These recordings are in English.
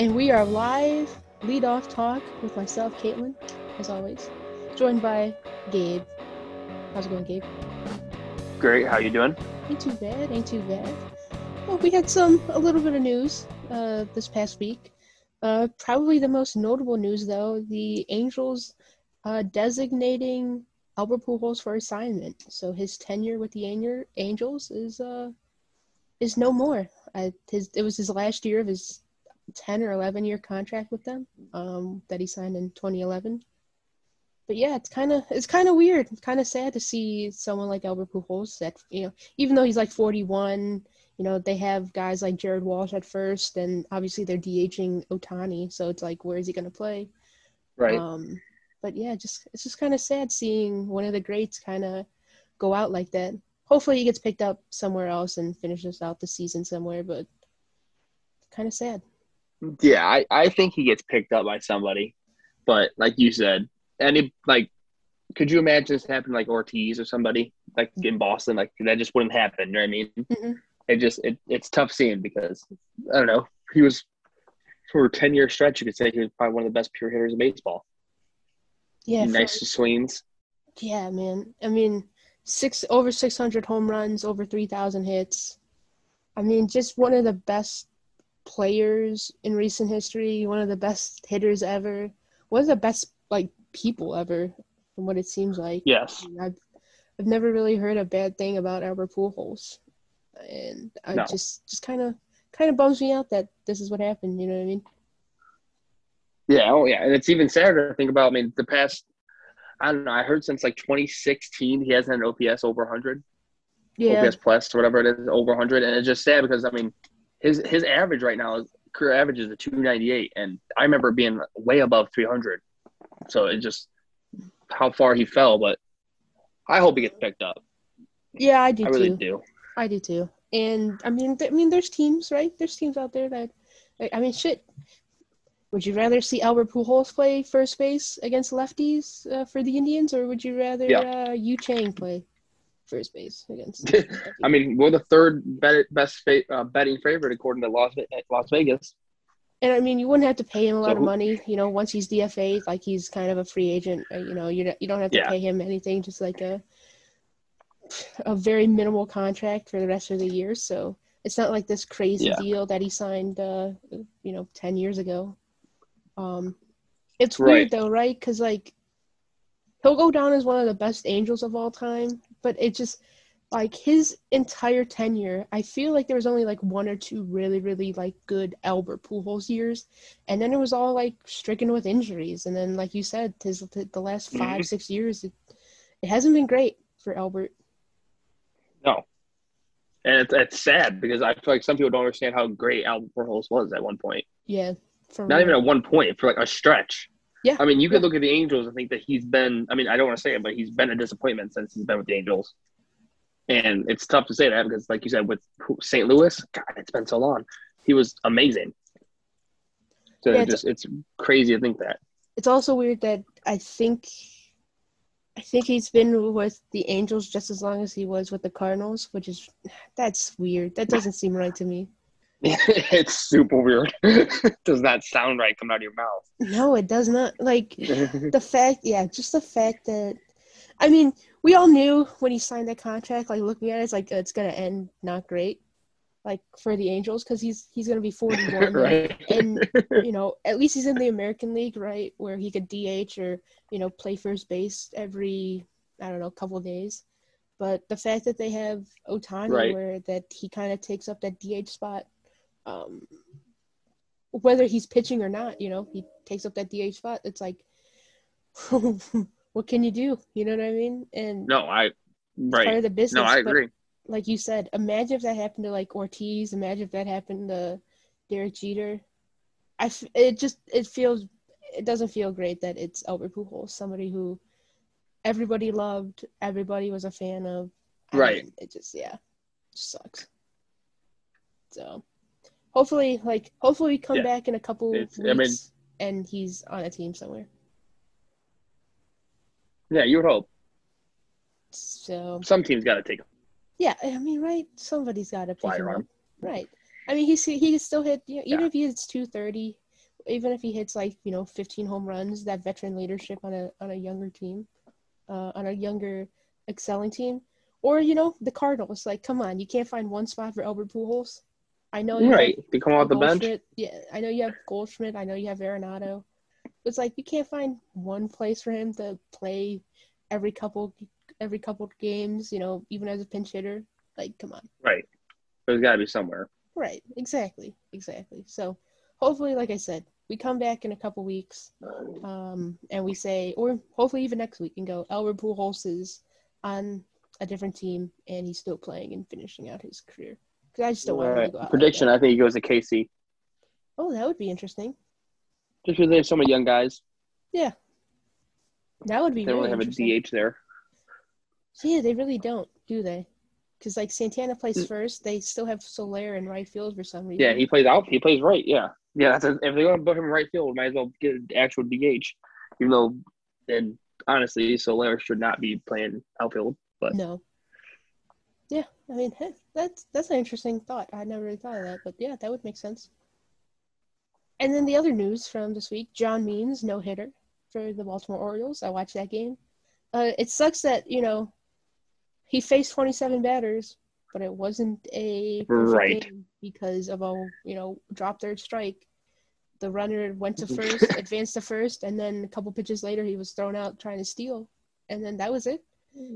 And we are live, lead off talk with myself, Caitlin, as always, joined by Gabe. How's it going, Gabe? Great. How you doing? Ain't too bad, ain't too bad. Well, we had some, a little bit of news uh, this past week. Uh, probably the most notable news, though, the Angels uh, designating Albert Pujols for assignment. So his tenure with the Angels is uh, is no more. Uh, his it was his last year of his ten or eleven year contract with them um, that he signed in 2011. But yeah, it's kind of it's kind of weird. It's kind of sad to see someone like Albert Pujols that you know, even though he's like 41, you know, they have guys like Jared Walsh at first, and obviously they're DHing Ohtani, so it's like, where is he going to play? Right. Um, but yeah, just it's just kind of sad seeing one of the greats kind of go out like that. Hopefully, he gets picked up somewhere else and finishes out the season somewhere, but kind of sad. Yeah, I, I think he gets picked up by somebody, but like you said, any like, could you imagine this happening like Ortiz or somebody like in Boston? Like that just wouldn't happen. You know what I mean? Mm-mm. It just it, it's tough seeing because I don't know. He was for a ten year stretch. You could say he was probably one of the best pure hitters in baseball. Yeah, for- nice swings. Yeah, man. I mean, six over six hundred home runs, over three thousand hits. I mean, just one of the best players in recent history. One of the best hitters ever. One of the best like people ever, from what it seems like. Yes. I mean, I've I've never really heard a bad thing about Albert Pujols, and I No. just just kind of kind of bums me out that this is what happened. You know what I mean? Yeah. Oh yeah. And it's even sadder to think about. I mean, the past. I don't know. I heard since like 2016 he hasn't had an OPS over 100. Yeah. OPS plus or whatever it is over 100, and it's just sad because I mean, his his average right now is career average is a 298, and I remember being way above 300. So it just how far he fell, but I hope he gets picked up. Yeah, I do I really too. do. I do too. And I mean, th- I mean, there's teams, right? There's teams out there that, I- I mean, shit. Would you rather see Albert Pujols play first base against lefties uh, for the Indians, or would you rather Yeah. uh, Yu Chang play first base against? I mean, we're the third bet, best fa- uh, betting favorite according to Las Las Vegas. and I mean, you wouldn't have to pay him a lot So of money. You know, once he's DFA, like he's kind of a free agent. uh, You know, you don't- you don't have to Yeah. pay him anything, just like a a very minimal contract for the rest of the year. So it's not like this crazy Yeah. deal that he signed, uh, you know, ten years ago. Um, it's Right. weird though, right? Because like he'll go down as one of the best Angels of all time, but it just like his entire tenure, I feel like there was only like one or two really, really like good Albert Pujols years, and then it was all like stricken with injuries. And then, like you said, his the last 5 Mhm. six years, it, it hasn't been great for Albert. No. And it's, it's sad because I feel like some people don't understand how great Albert Pujols was at one point. Yeah, Not real. even at one point, for like a stretch. Yeah. I mean, you could look at the Angels and think that he's been, I mean, I don't want to say it, but he's been a disappointment since he's been with the Angels. And it's tough to say that because, like you said, with St. Louis, God, it's been so long. He was amazing. So Yeah, it just it's crazy to think that. It's also weird that I think, I think he's been with the Angels just as long as he was with the Cardinals, which is that's weird. That doesn't seem right to me. it's super weird. Does not sound right coming out of your mouth. No, it does not. Like the fact, yeah, just the fact that, I mean, we all knew when he signed that contract. Like looking at it, it's like it's gonna end not great, like for the Angels because he's he's gonna be forty one, right. and you know at least he's in the American League, right, where he could DH or you know play first base every I don't know couple of days. But the fact that they have Ohtani, Right. where that he kind of takes up that DH spot, um, whether he's pitching or not, you know, he takes up that DH spot. It's like, what can you do? You know what I mean? And no, I it's part right. of the business. No, I agree. like you said, imagine if that happened to like Ortiz. Imagine if that happened to Derek Jeter. I f- it just it feels it doesn't feel great that it's Albert Pujols, somebody who everybody loved, everybody was a fan of. and Right. It just yeah, just sucks. So hopefully, like hopefully, we come Yeah. back in a couple It's- weeks I mean- and he's on a team somewhere. Yeah, you would hope. So Some teams got to take him. yeah, I mean, right? Somebody's got to pick Flyer him up. arm. Right. I mean, he's he can still hit. You know, even Yeah. if he hits two thirty, even if he hits like you know 15 home runs, that veteran leadership on a on a younger team, uh, on a younger excelling team, or you know the Cardinals. Like, come on, you can't find one spot for Albert Pujols. I know you Right. have To come off the bench. Yeah, I know you have Goldschmidt. I know you have Arenado. It's like you can't find one place for him to play every couple every couple games. You know, even as a pinch hitter. Like, come on. Right. There's got to be somewhere. Right. Exactly. Exactly. So hopefully, like I said, we come back in a couple weeks, um, and we say, or hopefully even next week, and go Albert Pujols is on a different team and he's still playing and finishing out his career. I just don't want him to go. Prediction: Like I think he goes to KC. Oh, that would be interesting. Just because they have so many young guys, Yeah. That would be they don't really really have a. DH there. Yeah, they really don't, do they? Because like Santana plays Mm. first, they still have Soler in right field for some reason. Yeah, he plays out. He plays right. Yeah, yeah. That's a, if they're going to put him in right field, might as well get an actual DH. Even though, and honestly, Soler should not be playing outfield. But No. Yeah, I mean, hey, that's that's an interesting thought. I never really thought of that, but yeah, that would make sense. And then the other news from this week: John Means no hitter for the Baltimore Orioles. I watched that game. Uh, it sucks that you know he faced 27 batters, but it wasn't a Right. game because of a you know drop third strike. The runner went to first, advanced to first, and then a couple pitches later he was thrown out trying to steal, and then that was it.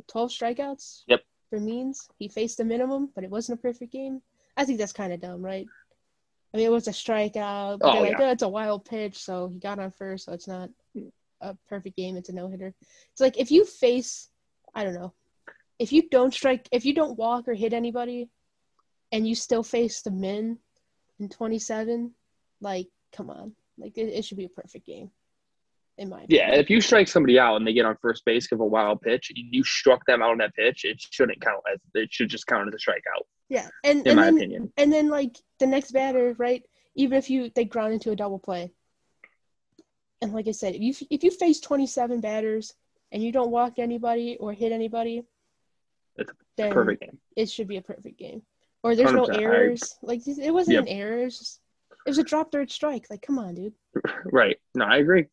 12 strikeouts. Yep. For Means, he faced the minimum, but it wasn't a perfect game. I think that's kind of dumb, right? I mean, it was a strikeout, but Oh, like, yeah. oh, it's a wild pitch, so he got on first, so it's not a perfect game. It's a no hitter. It's like if you face, I don't know, if you don't strike, if you don't walk or hit anybody, and you still face the min in 27, like, come on, like it, it should be a perfect game, in my opinion. yeah, if you strike somebody out and they get on first base of a wild pitch, and you struck them out on that pitch, it shouldn't count as it should just count as a strikeout, yeah, and in and my then opinion. and then like the next batter, right? Even if you they ground into a double play, and like I said, if you if you face 27 batters and you don't walk anybody or hit anybody, It's then Perfect game. it should be a perfect game. Or there's no 100%, I- errors. Like it wasn't Yep. an error. It was, just, it was a drop third strike. Like come on, dude. Right. No, I agree.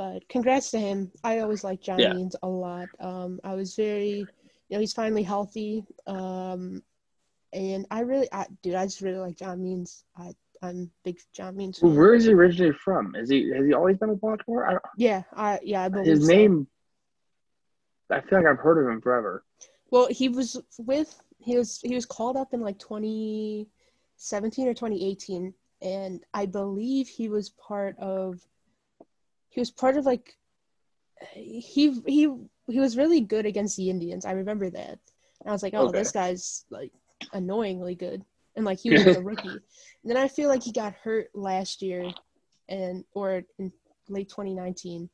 But congrats to him. I always liked John Yeah. Means a lot. Um, I was very, you know, he's finally healthy. Um, and I really, I, dude, I just really like John Means. I, I'm big John Means. fan. Where is he originally from? Is he has he always been with Baltimore? I don't, Yeah, I yeah, I believe his so. name. I feel like I've heard of him forever. Well, he was with he was he was called up in like 2017 or 2018, and I believe he was part of he was part of like he he he was really good against the Indians. I remember that. And I was like, oh, Okay. this guy's like annoyingly good, and like he was a rookie. And then I feel like he got hurt last year, and or in late 2019,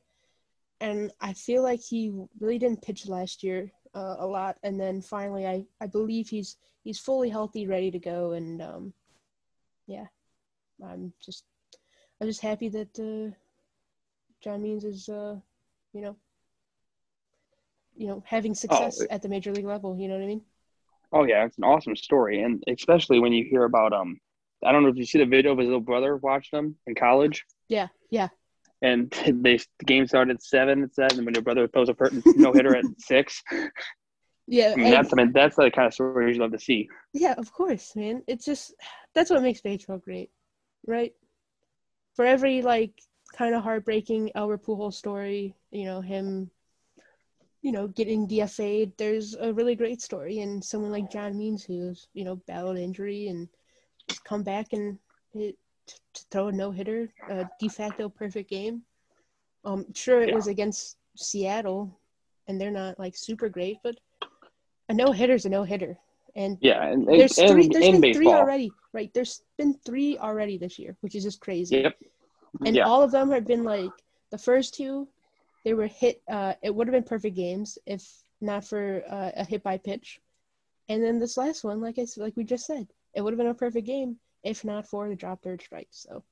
and I feel like he really didn't pitch last year uh, a lot. And then finally, I I believe he's he's fully healthy, ready to go, and um, yeah, I'm just I'm just happy that uh, John Means is uh, you know, you know, having success it- at the major league level. You know what I mean? Oh yeah, it's an awesome story, and especially when you hear about um, I don't know if you see the video of his little brother watched him in college, Yeah, yeah, and they the game started at seven. It said, and when your brother throws a no hitter at six, yeah. I mean that's I mean that's the kind of story you love to see. Yeah, of course, man. It's just that's what makes baseball great, right? For every like kind of heartbreaking Albert Pujols story, you know, him, you know, getting DFA'd, there's a really great story, and someone like John Means who's you know battled injury and come back and hit, to throw a no hitter, a de facto perfect game. Um, sure, it Yeah. was against Seattle, and they're not like super great, but a no hitter's a no hitter, and Yeah, and there's and, three. There's in been three already, right? There's been three already this year, which is just crazy. Yep. And yeah. all of them have been like the first two, they were hit. Uh, it would have been perfect games if not for uh, a hit by pitch. And then this last one, like I s- like we just said, it would have been a perfect game if not for the drop third strike. So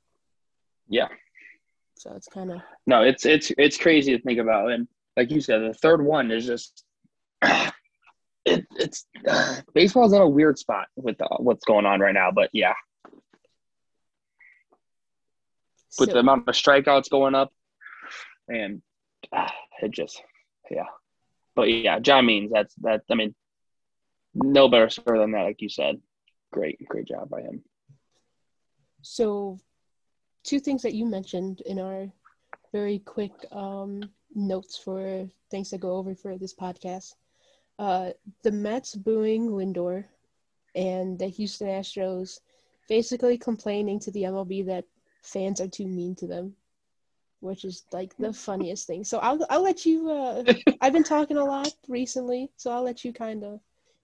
Yeah. so it's kind of No, it's it's it's crazy to think about, and like you said, the third one is just it, it's uh, baseball's in a weird spot with uh, what's going on right now. But yeah, with So- the amount of strikeouts going up, and ah, it just yeah. But yeah, John Means that's that. I mean, no better score than that, like you said. Great, great job by him. So, two things that you mentioned in our very quick um, notes for things to go over for this podcast. Uh, the Mets booing Lindor and the Houston Astros basically complaining to the MLB that fans are too mean to them, which is like the funniest thing. So I'll I'll let you. Uh, I've been talking a lot recently, so I'll let you kind of,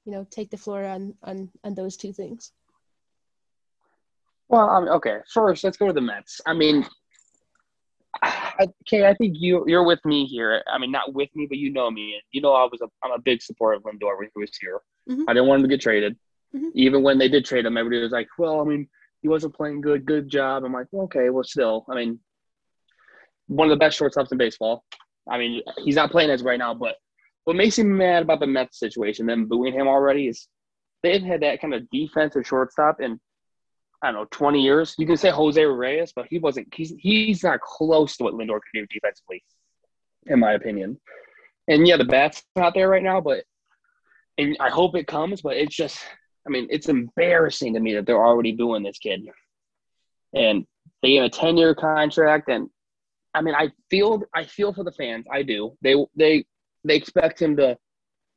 you know, take the floor on on on those two things. Well, mean, okay. First, let's go to the Mets. I mean, I- okay, I think you you're with me here. I mean, not with me, but you know me, and you know I was a I'm a big supporter of Lindor when he was here. Mhm. I didn't want him to get traded. Mhm. Even when they did trade him, everybody was like, "Well, I mean, he wasn't playing good. Good job." I'm like, "Okay, well, still, I mean, one of the best shortstops in baseball. I mean, he's not playing as right now, but what makes me mad about the Mets situation, them booing him already, is they've had that kind of defensive shortstop in I don't know, 20 years. You can say Jose Reyes, but he wasn't, he's, he's not close to what Lindor could do defensively, in my opinion. And yeah, the bat's not there right now, but, and I hope it comes, but it's just, I mean, it's embarrassing to me that they're already booing this kid. And they gave a 10 year contract. And I mean, I feel, I feel for the fans. I do. They, they, they expect him to,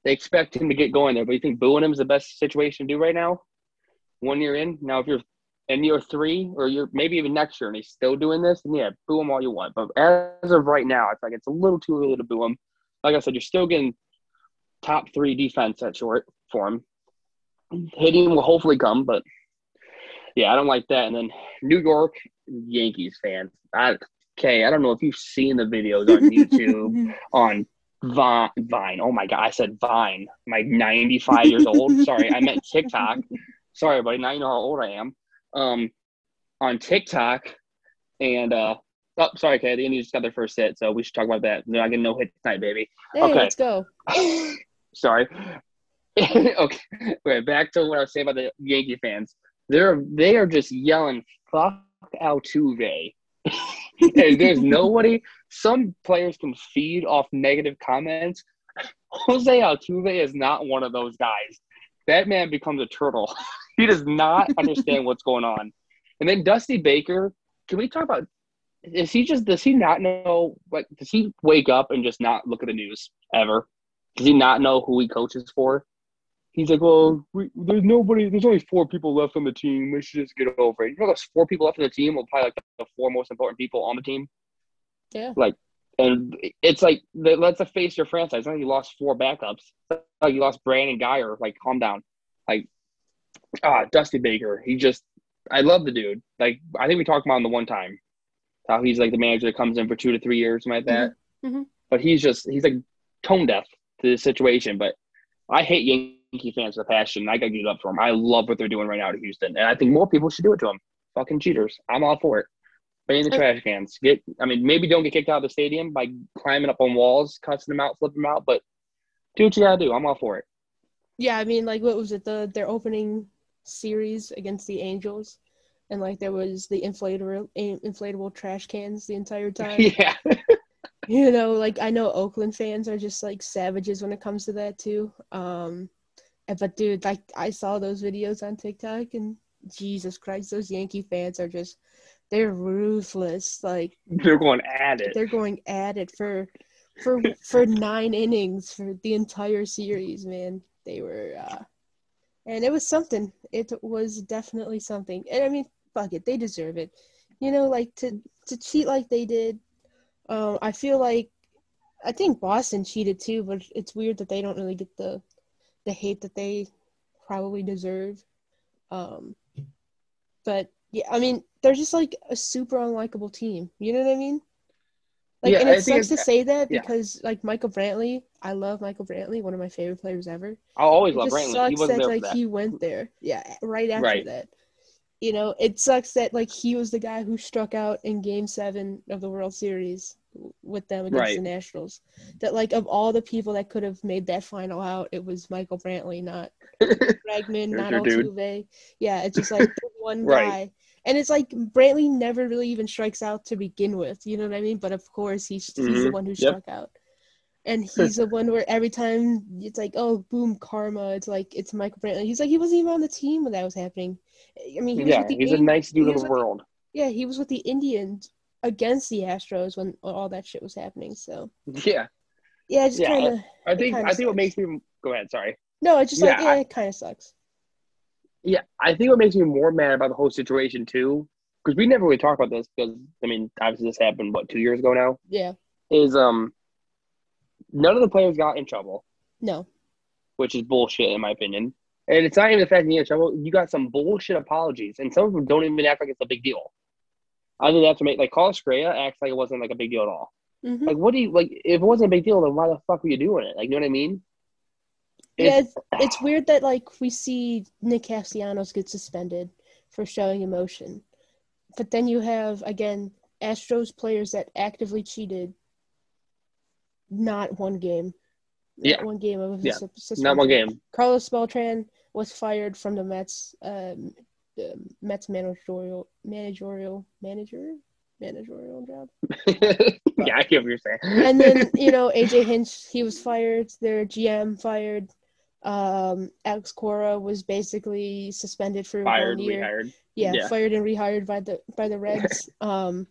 they expect him to get going there, but you think booing him is the best situation to do right now? One year in. Now, if you're in year three or you're maybe even next year and he's still doing this, then yeah, boo him all you want. But as of right now, it's like it's a little too early to boo him. Like I said, you're still getting top three defense at short for him. Hitting will hopefully come, but yeah, I don't like that. And then New York Yankees fans. I, okay, I don't know if you've seen the videos on YouTube on Vine. Vine. Oh my god, I said Vine. I'm 95 years old. Sorry, I meant TikTok. Sorry, buddy. Now you know how old I am. Um, on TikTok, and uh, oh, sorry, okay. The Indians just got their first hit, so we should talk about that. They're not getting no hit tonight, baby. Hey, Okay. let's go. sorry. okay, okay. Back to what I was saying about the Yankee fans. They're they are just yelling "fuck Altuve." There's nobody. Some players can feed off negative comments. Jose Altuve is not one of those guys. That man becomes a turtle. he does not understand what's going on. And then Dusty Baker. Can we talk about? Is he just? Does he not know? Like, does he wake up and just not look at the news ever? Does he not know who he coaches for? He's like, well, we, there's nobody. There's only four people left on the team. We should just get over it. You know, those four people left on the team will probably like the four most important people on the team. Yeah. Like, and it's like th- let's face your franchise. It's not like you lost four backups. It's Like you lost Brandon Geyer. Like, calm down. Like, ah, Dusty Baker. He just, I love the dude. Like, I think we talked about him the one time. How he's like the manager that comes in for two to three years, something like that. Mhm. But he's just, he's like tone deaf to the situation. But I hate Yankee fans with a passion. I got to give it up for them. I love what they're doing right now to Houston, and I think more people should do it to them. Fucking cheaters. I'm all for it. Ban the trash cans. Get. I mean, maybe don't get kicked out of the stadium by climbing up on walls, cussing them out, flipping them out, but do what you gotta do. I'm all for it. Yeah, I mean, like, what was it? The their opening series against the Angels, and like there was the inflatable inflatable trash cans the entire time. yeah. you know, like I know Oakland fans are just like savages when it comes to that too. Um, but dude, like I saw those videos on TikTok, and Jesus Christ, those Yankee fans are just they're ruthless. Like They're going at it. they're going at it for for for nine innings for the entire series, man. They were uh and it was something. It was definitely something. And I mean, fuck it, they deserve it. You know, like to to cheat like they did. Um, I feel like I think Boston cheated too, but it's weird that they don't really get the the hate that they probably deserve. Um, but yeah, I mean, they're just like a super unlikable team. You know what I mean? Like, Yeah, and it think sucks to say that yeah. because like Michael Brantley, I love Michael Brantley, one of my favorite players ever. I'll always It love Brantley. sucks He wasn't that there like that. he went there. Yeah, right after Right. that. You know, it sucks that like he was the guy who struck out in Game Seven of the World Series with them against Right. the Nationals. That like of all the people that could have made that final out, it was Michael Brantley, not Bregman, not dude. Altuve. Yeah, it's just like the one Right. guy. And it's like Brantley never really even strikes out to begin with. You know what I mean? But of course, he's he's the Mhm. one who Yep. struck out. And he's the one where every time it's like, oh, boom, karma. It's like it's Michael Brantley. He's like he wasn't even on the team when that was happening. I mean, he was yeah, with the he's a nice dude in the world. yeah, he was with the Indians against the Astros when all that shit was happening. So Yeah, yeah, it's Yeah, kind of I think I think what makes me go ahead. Sorry. no, it's just like Yeah, yeah, it kind of sucks. Yeah, I think what makes me more mad about the whole situation too, because we never really talked about this. Because I mean, obviously this happened what two years ago now. Yeah, Is um, none of the players got in trouble, no, which is bullshit in my opinion. And it's not even the fact that you get in trouble. You got some bullshit apologies, and some of them don't even act like it's a big deal. I think have to make like Carlos Correa acts like it wasn't like a big deal at all. hmm Like, what do you like? If it wasn't a big deal, then why the fuck were you doing it? Like, you know what I mean? yeah, It's- it's, it's weird that like we see Nick Castellanos get suspended for showing emotion, but then you have again Astros players that actively cheated. Not one game. Not Yeah. one game of Yeah. suspension. not one game. Carlos Beltran was fired from the Mets. Um, the Mets managerial managerial manager managerial job. yeah, I get what you're saying. And then you know AJ Hinch, he was fired. Their GM fired. Um, Alex Cora was basically suspended for fired, one year. rehired. Yeah, Yeah. fired and rehired by the by the Reds. um,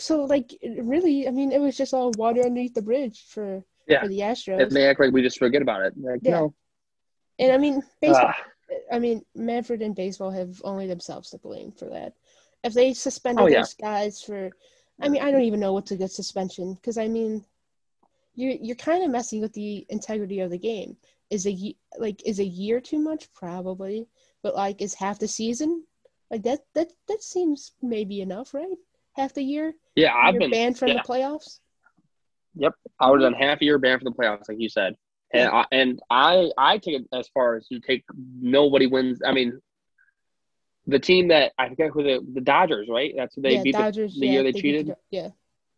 so like really, I mean, it was just all water underneath the bridge for Yeah. for the Astros. And they act like we just forget about it. Like, Yeah. no. And I mean, baseball. Ah, I mean, Manfred and baseball have only themselves to blame for that. If they suspended Oh, yeah. those guys for, I mean, I don't even know what's a good suspension because I mean, you're you're kind of messing with the integrity of the game. Is a like is a year too much? Probably, but like is half the season like that? That that seems maybe enough, right? Half the year, yeah, I've been. banned from yeah. the playoffs. Yep, I would have done half a year banned from the playoffs, like you said. And I, and I I take it as far as you take nobody wins. I mean, the team that I forget who the the Dodgers, right? That's who they yeah, beat. Dodgers. the yeah, year they beat cheated? the- yeah,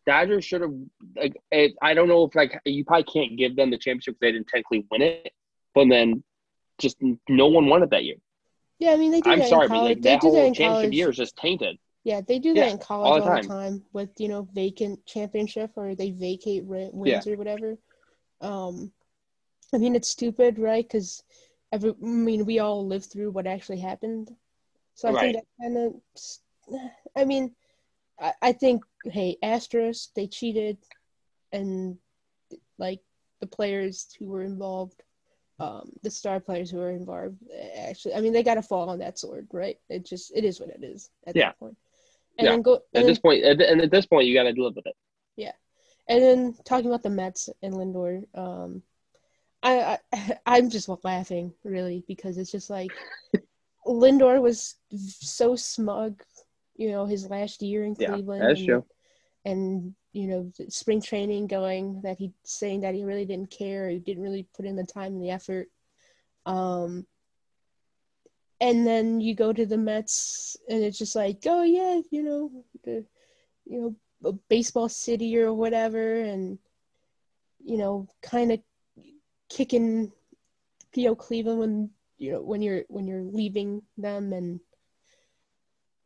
Dodgers should have like. It, I don't know if like you probably can't give them the championship because they didn't technically win it, but then just no one won it that year. yeah. I mean, they do I'm sorry, but like they that whole championship college. year is just tainted. Yeah, they do that in college all all the the, time. time. with you know vacant championship or they vacate ri- wins or whatever. Um, I mean it's stupid, right? Because every I mean we all lived through what actually happened, so I Right. think that kind of. I mean, I, I think hey Astros they cheated, and like the players who were involved, um, the star players who were involved actually I mean they got to fall on that sword, right? It just it is what it is at Yeah. that point. And Yeah. then go At and this point, at, and at this point, you got to live with it. Yeah, and then talking about the Mets and Lindor, um, I, I I'm just laughing really because it's just like Lindor was so smug, you know, his last year in Yeah, Cleveland. that's and, true. And you know, spring training going that he saying that he really didn't care, he didn't really put in the time and the effort. Um, and then you go to the Mets, and it's just like, oh yeah, you know, the, you know, baseball city or whatever, and you know, kind of kicking, know, Cleveland when you know when you're when you're leaving them, and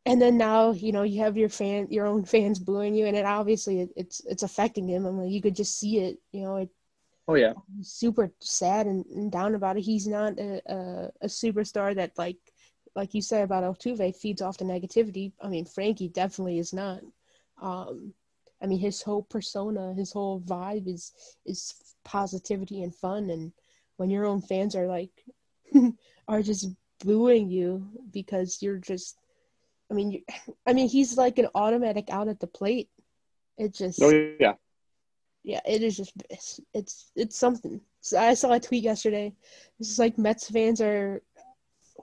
and then now you know you have your fan, your own fans booing you, and it obviously it, it's it's affecting him. I mean, you could just see it. You know, it Oh yeah, super sad and, and down about it. He's not a, a a superstar that like like you said about Altuve feeds off the negativity. I mean, Frankie definitely is not. Um, I mean, his whole persona, his whole vibe is is positivity and fun. And when your own fans are like are just booing you because you're just, I mean, you, I mean, he's like an automatic out at the plate. It just oh yeah. Yeah, it is just it's it's, it's something. So I saw a tweet yesterday. This is like Mets fans are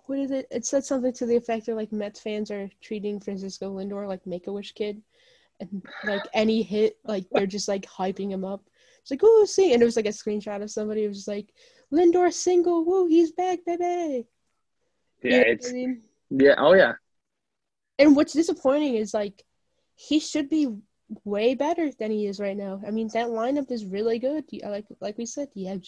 what is it? It said something to the effect of like Mets fans are treating Francisco Lindor like Make a Wish kid, and like any hit, like they're just like hyping him up. It's like oh, see, and it was like a screenshot of somebody. It was just like Lindor single, woo, he's back, baby. You Yeah, know it's I mean? yeah. Oh yeah. And what's disappointing is like he should be way better than he is right now. I mean, that lineup is really good. Like like we said, you have,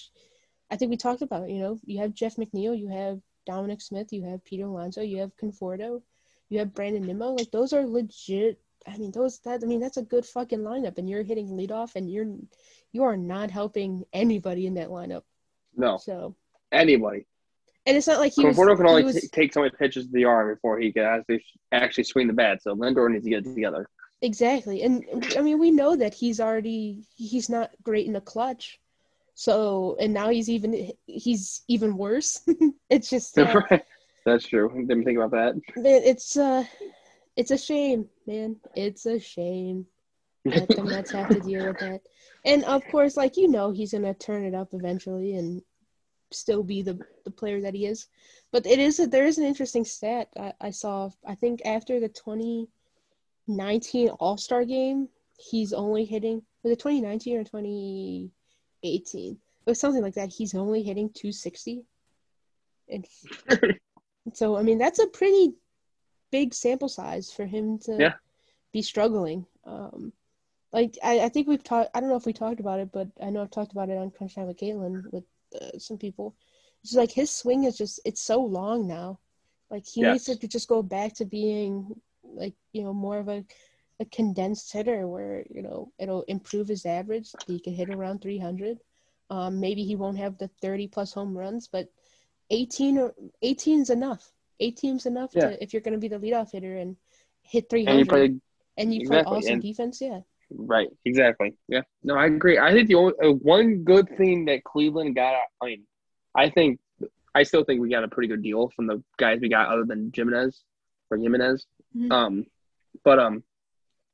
I think we talked about it. You know, you have Jeff McNeil, you have Dominic Smith, you have Peter Alonso, you have Conforto, You have Brandon Nimmo. Like those are legit. I mean, those that I mean that's a good fucking lineup, and you're hitting leadoff, and you're you are not helping anybody in that lineup. No, So, anybody. and it's not like he was. Conforto can only was- t- take so many pitches to the arm before he can actually actually swing the bat. So Lindor needs to get it together. Exactly. And I mean, we know that he's already he's not great in the clutch. So, and now he's even he's even worse. it's just uh, That's true. Didn't think about that. it's uh it's a shame, man. It's a shame that the Mets have to deal with that. And of course, like you know, he's gonna turn it up eventually and still be the the player that he is. But it is a, there is an interesting stat I, I saw. I think after the 2019 All Star game, he's only hitting was it 2019 or 2018? It was something like that. He's only hitting 260. And so I mean that's a pretty big sample size for him to Yeah. be struggling. Um, like I, I think we've talked. I don't know if we talked about it, but I know I've talked about it on Crunch Time with Caitlin with uh, some people. It's like his swing is just it's so long now. Like he Yes. needs to just go back to being like you know more of a a condensed hitter where you know it'll improve his average. He can hit around 300. Um, maybe he won't have the 30 plus home runs, but 18 or 18 is enough. 18 is enough Yeah. to if you're going to be the leadoff hitter and hit and 300 you play and you play Exactly, awesome and- defense. Yeah, right. Exactly. Yeah. No, I agree. I think the only uh, one good thing that Cleveland got. I mean, I think I still think we got a pretty good deal from the guys we got, other than Giménez or Giménez. Mhm. Um, but um,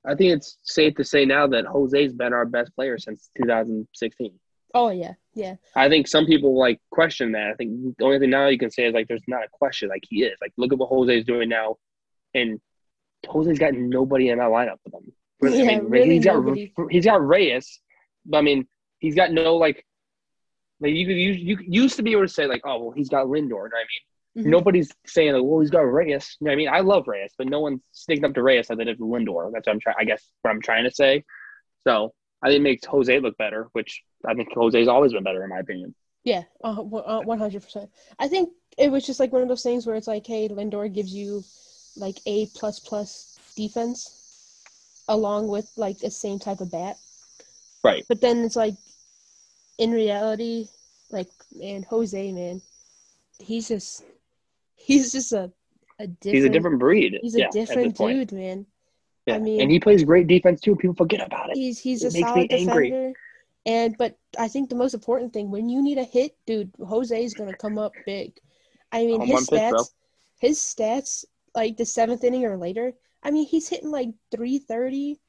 I think it's safe to say now that Jose's been our best player since 2016. Oh yeah, yeah, I think some people like question that. I think the only thing now you can say is like there's not a question. Like he is. Like look at what Jose is doing now, and Jose's got nobody in that lineup with him. Yeah, I mean, really he's got he's got Reyes, but I mean he's got no like like you could you, you used to be able to say like oh well he's got Lindor. You know what I mean? Mhm. Nobody's saying like well he's got Reyes. You know what I mean I love Reyes, but no one's sticking up to Reyes like they did to Lindor. That's what I'm trying. I guess what I'm trying to say. So I think it makes Jose look better, which I think Jose's always been better in my opinion. yeah, uh, one hundred percent. I think it was just like one of those things where it's like, hey, Lindor gives you like a plus plus defense, along with like the same type of bat. Right. But then it's like, in reality, like man, Jose, man, he's just he's just a a different. He's a different breed. He's a yeah, different dude, man. Yeah. I mean- and he plays great defense too. People forget about it. He's he's a It makes solid me angry. defender. And but I think the most important thing when you need a hit, dude, Jose is gonna come up big. I mean On his one pitch, stats his stats like the seventh inning or later, I mean he's hitting like three thirty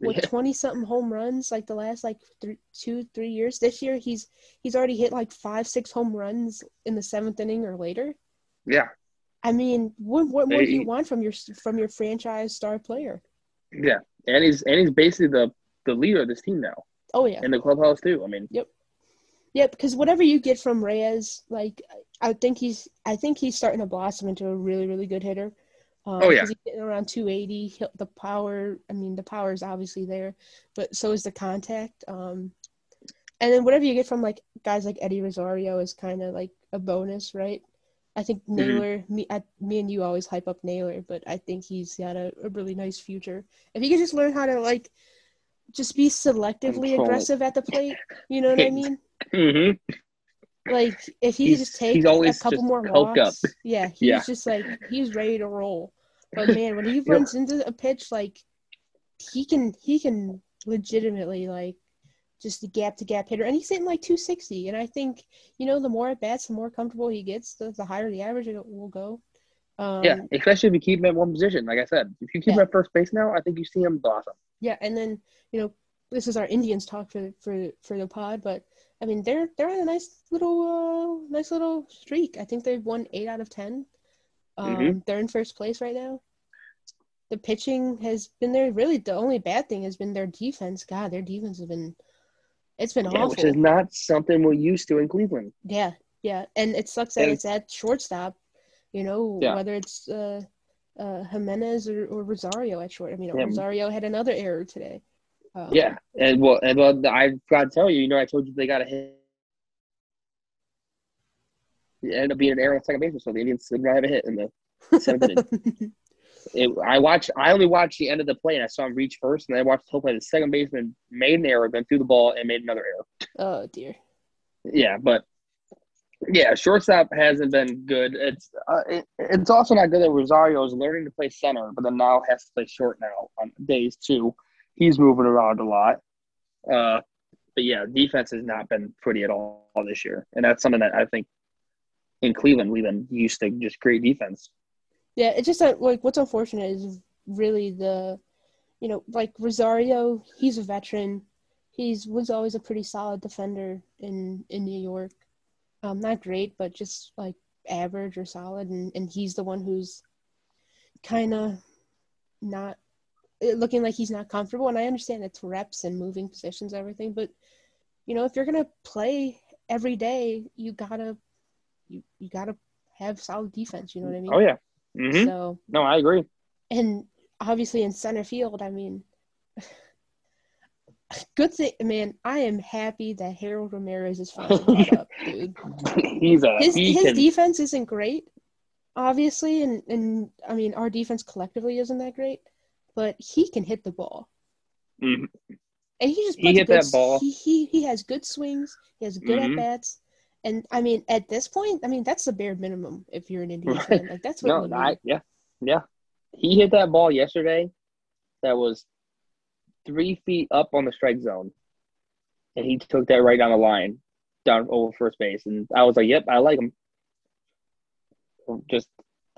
with twenty something home runs like the last like three, two, three years. This year he's he's already hit like five, six home runs in the seventh inning or later. Yeah, I mean, what what more do you want from your from your franchise star player? yeah, and he's and he's basically the the leader of this team now Oh yeah. in the clubhouse too. I mean, yep, Yeah, because whatever you get from Reyes, like I think he's, I think he's starting to blossom into a really, really good hitter. Um, Oh, yeah. he's getting around 280. The power, I mean, the power is obviously there, but so is the contact. Um, and then whatever you get from like guys like Eddie Rosario is kind of like a bonus, right? I think. Naylor, me, I, me and you always hype up Naylor, but I think he's got a, a really nice future. If he could just learn how to like, just be selectively Control aggressive at the plate, you know what I mean? mhm. Like if he He's- just take he's always a couple just more coked up. walks, yeah, he's Yeah. just like he's ready to roll. But man, when he runs into a pitch, like he can he can legitimately like just a gap to gap hitter, and he's hitting like 260. And I think you know the more at bats, the more comfortable he gets, the, the higher the average will go. Um, yeah, especially if you keep him at one position. Like I said, if you keep him at first base now, I think you see him blossom. Yeah, and then you know this is our Indians talk for for for the pod, but I mean they're they're on a nice little uh, nice little streak. I think they've won eight out of ten. Um, Mhm. They're in first place right now. The pitching has been there. Really, the only bad thing has been their defense. God, their defense has been it's been Yeah, awful. which is not something we're used to in Cleveland. Yeah, yeah, and it sucks that And- it's at shortstop. You know, Yeah. whether it's uh, uh, Giménez or, or Rosario at short. I mean, Yeah. Rosario had another error today. Um, Yeah, and well, and well, I've got to tell you, you know, I told you they got a hit. It ended up being an error on second baseman, so the Indians did not have a hit in the seventh inning. It, I watched. I only watched the end of the play, and I saw him reach first, and then I watched the whole play. The second baseman made an error, then threw the ball and made another error. Oh dear. Yeah, but yeah, shortstop hasn't been good. It's uh, it, it's also not good that Rosario is learning to play center, but then now has to play short now on days two. He's moving around a lot. Uh, but yeah, defense has not been pretty at all this year, and that's something that I think in Cleveland we've been used to just great defense. Yeah, it's just that like what's unfortunate is really the, you know, like Rosario. He's a veteran. He's was always a pretty solid defender in in New York. Um, not great, but just like average or solid, and and he's the one who's kind of not looking like he's not comfortable. And I understand it's reps and moving positions, and everything, but you know, if you're gonna play every day, you gotta you you gotta have solid defense. You know what I mean? Oh yeah. Mm-hmm. So No, I agree. and obviously in center field, I mean, good thing, man. I am happy that Harold Ramirez is finally up, dude. He's a His he his can, defense isn't great, obviously, and and I mean our defense collectively isn't that great, but he can hit the ball, Mhm. and he just He hit good, that ball. He, he he has good swings. He has good Mhm. at bats. And I mean, at this point, I mean that's the bare minimum if you're an Indian Right. fan. Like that's what No. I yeah, yeah. He hit that ball yesterday. That was three feet up on the strike zone, and he took that right down the line, down over first base, and I was like, "Yep, I like him." Just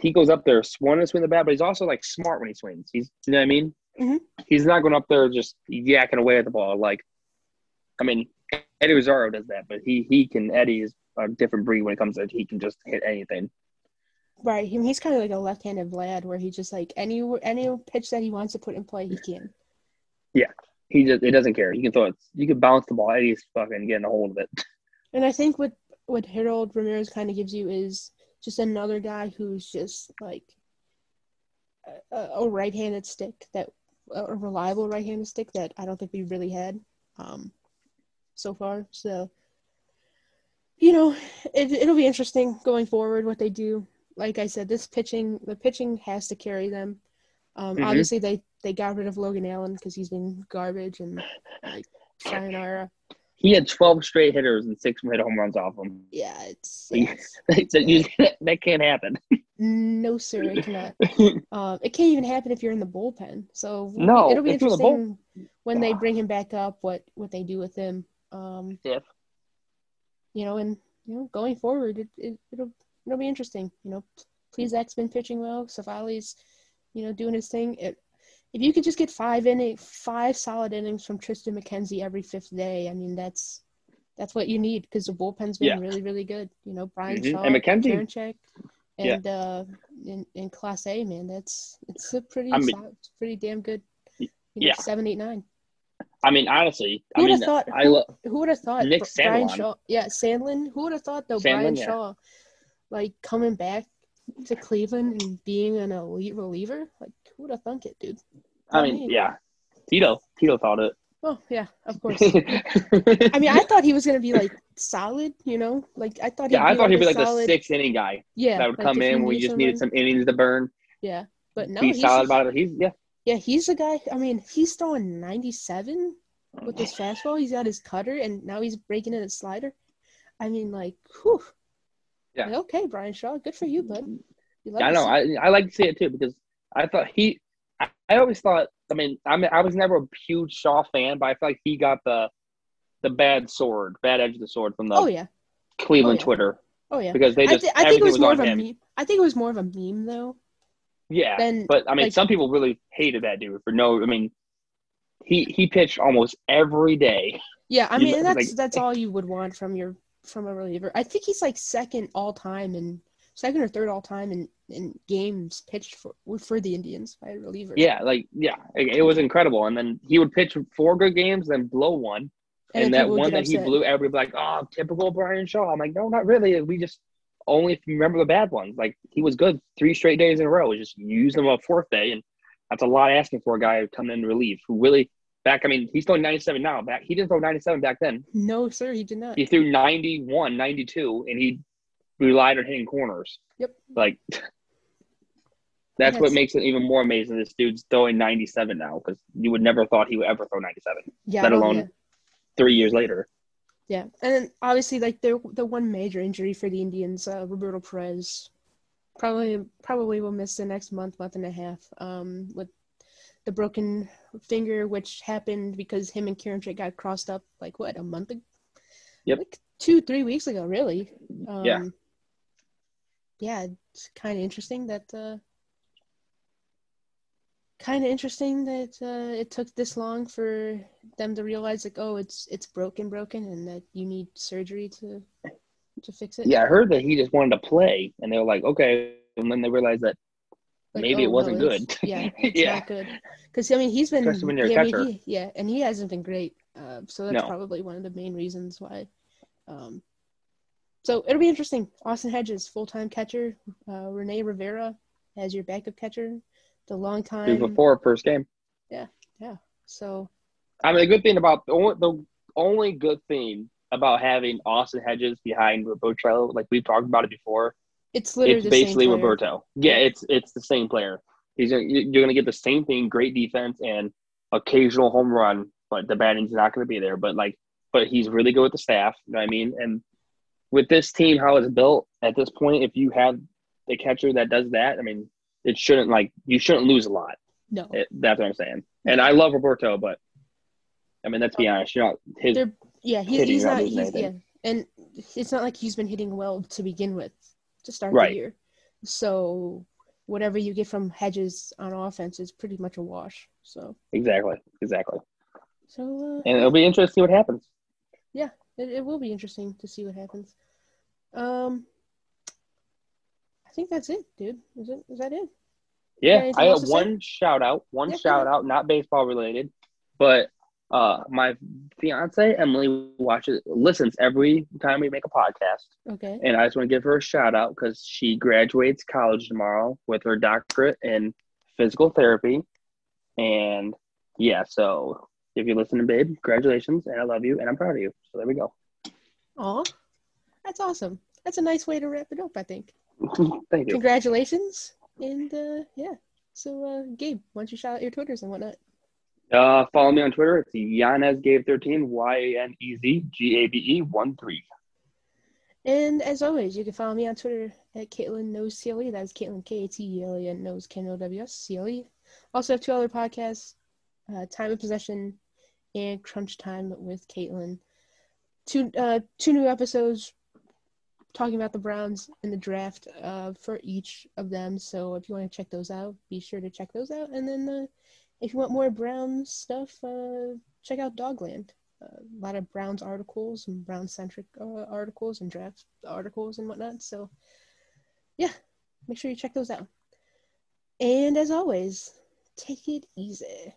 he goes up there, wanting to swing the bat, but he's also like smart when he swings. He's, you know what I mean? Mhm. He's not going up there just yakking away at the ball. Like, I mean, Eddie Rosario does that, but he he can. Eddie is a different breed when it comes to he can just hit anything. Right. He, he's kind of like a left-handed Vlad, where he just like any any pitch that he wants to put in play, he can. Yeah, he just it doesn't care. He can throw it. You can bounce the ball. Eddie's fucking getting a hold of it. And I think what what Harold Ramirez kind of gives you is just another guy who's just like a, a right-handed stick that a reliable right-handed stick that I don't think we really had um so far. So you know, it it'll be interesting going forward what they do. Like I said, this pitching the pitching has to carry them. Um, Mhm. Obviously, they they got rid of Logan Allen because he's been garbage and like sayonara. He had 12 straight hitters and six hit home runs off him. Yeah, it's, Yeah. it's So you- that can't happen. no sir, it cannot. Um, it can't even happen if you're in the bullpen. So No, it'll be the bull- interesting when they bring him back up. What what they do with him. Um, Yeah. you know, and you know, going forward, it, it it'll it'll be interesting. You know, Plesac's been pitching well. Civale's, you know, doing his thing. It, if you could just get five inning, five solid innings from Triston McKenzie every fifth day, I mean, that's that's what you need because the bullpen's been Yeah. really, really good. You know, Bryan Mhm. Shaw, And McKenzie- Karinchak, Yeah. and uh, in, in Clase, man, that's it's a pretty, I mean- solid, pretty damn good. You know, yeah. seven, eight, nine. I mean, honestly, Who I would mean, have thought? I lo- who would have thought? Nick Br- Brian Sandlin. Shaw, yeah, Sandlin. Who would have thought though? Bryan yeah. Shaw, like coming back to Cleveland and being an elite reliever. Like, who would have thunk it, dude? I mean, me. yeah. Tito, Tito thought it. Oh yeah, of course. I mean, I thought he was gonna be like solid. You know, like I thought. He'd yeah, I thought he'd be like solid, the sixth inning guy Yeah, that would like come in when we just needed some innings to burn. Yeah, but no, be he's solid just- about it. He's yeah. Yeah, he's the guy. I mean, he's throwing 97 with his fastball. He's got his cutter, and now he's breaking in a slider. I mean, like, whew. Yeah. Like, okay, Bryan Shaw, good for you, bud. You love I know. I I like to see it too because I thought he. I, I always thought. I mean, I mean, I was never a huge Shaw fan, but I feel like he got the the bad sword, bad edge of the sword from the oh yeah, Cleveland Oh, yeah. Twitter oh yeah. because they I, just th- I think it everything was more of a him. meme. I think it was more of a meme though. Yeah, than, but I mean, like- some people really hated that dude for no. I mean, he he pitched almost every day. Yeah, I mean, that's like- that's eh. all you would want from your from a reliever. I think he's like second all time and second or third all time in in games pitched for for the Indians by a reliever. Yeah, like yeah, it, it was incredible. And then he would pitch four good games, then blow one. And And, that one that he blew, everybody like, oh, typical Bryan Shaw. I'm like, no, not really. We just only if you remember the bad ones. Like he was good three straight days in a row. Just used him on fourth day, and that's a lot asking for a guy who come in relief who really back. I mean, he's throwing 97 now. Back he didn't throw 97 back then. No, sir, he did not. He threw 91, 92, and he relied on hitting corners. Yep. Like That's what makes it even more amazing. This dude's throwing 97 now because you would never thought he would ever throw 97. Yeah, let oh, alone yeah. Three years later. Yeah, and then obviously, like the the one major injury for the Indians, uh, Roberto Perez, probably probably will miss the next month, month and a half, um, with the broken finger, which happened because him and Kieran got crossed up like what a month, ago? Yep. like two three weeks ago, really. Um, Yeah. Yeah, it's kind of interesting that. Uh, kind of interesting that uh, it took this long for them to realize like oh it's it's broken broken and that you need surgery to to fix it Yeah, I heard that he just wanted to play, and they were like, okay. And then they realized that Like, maybe oh, it wasn't no, good. yeah it's yeah. not good because i mean he's been Especially when you're a yeah, I mean, he, yeah and he hasn't been great uh, so that's No. probably one of the main reasons why um so it'll be interesting austin hedges full-time catcher uh, René Rivera as your backup catcher the long time for four first game. Yeah. Yeah. So I mean, the good thing about the only, the only good thing about having Austin Hedges behind Roberto, like we've talked about it before, it's literally it's the basically. Roberto. Yeah, it's it's the same player. He's gonna, you're going to get the same thing: great defense and occasional home run, but the batting's not going to be there. But like, but he's really good with the staff. You know what I mean? And with this team, how it's built at this point, if you have a catcher that does that, I mean, it shouldn't like you shouldn't lose a lot. no It, that's what I'm saying. And I love Roberto, but I mean, let's be honest. You know, his They're yeah, he, hitting, he's not. He's yeah, and it's not like he's been hitting well to begin with to start Right. the year. So whatever you get from Hedges on offense is pretty much a wash. So exactly, exactly. so uh, And it'll be interesting to see what happens. it, it will be interesting to see what happens. Um, think that's it, dude. Is it? Is that it? Yeah, I have to say? one shout out, one Yeah, shout out, not baseball related, but uh, my fiance Emily watches, listens every time we make a podcast, Okay. and I just want to give her a shout out because she graduates college tomorrow with her doctorate in physical therapy, and yeah, so if you're listening, babe, congratulations, and I love you, and I'm proud of you. So there we go. Aw, that's awesome. That's a nice way to wrap it up. I think. Thank you. Congratulations, and uh, yeah. So, uh, Gabe, why don't you shout out your Twitters and whatnot? Uh, follow me on Twitter. It's YanezGabe13, Y A N E Z G A B E 1 3. And as always, you can follow me on Twitter at Katelen Knows CLE. That is Katelen K A T E L E N Knows K N O W S C L E. Also have two other podcasts, uh, Time of Possession and Crunch Time with Katelen. Two uh, two new episodes talking about the Browns in the draft uh, for each of them. So if you want to check those out, be sure to check those out. And then uh, if you want more Browns stuff, uh, check out Dogland a lot of Browns articles and Brown centric uh, articles and draft articles and whatnot. So, yeah, make sure you check those out. And as always, take it easy.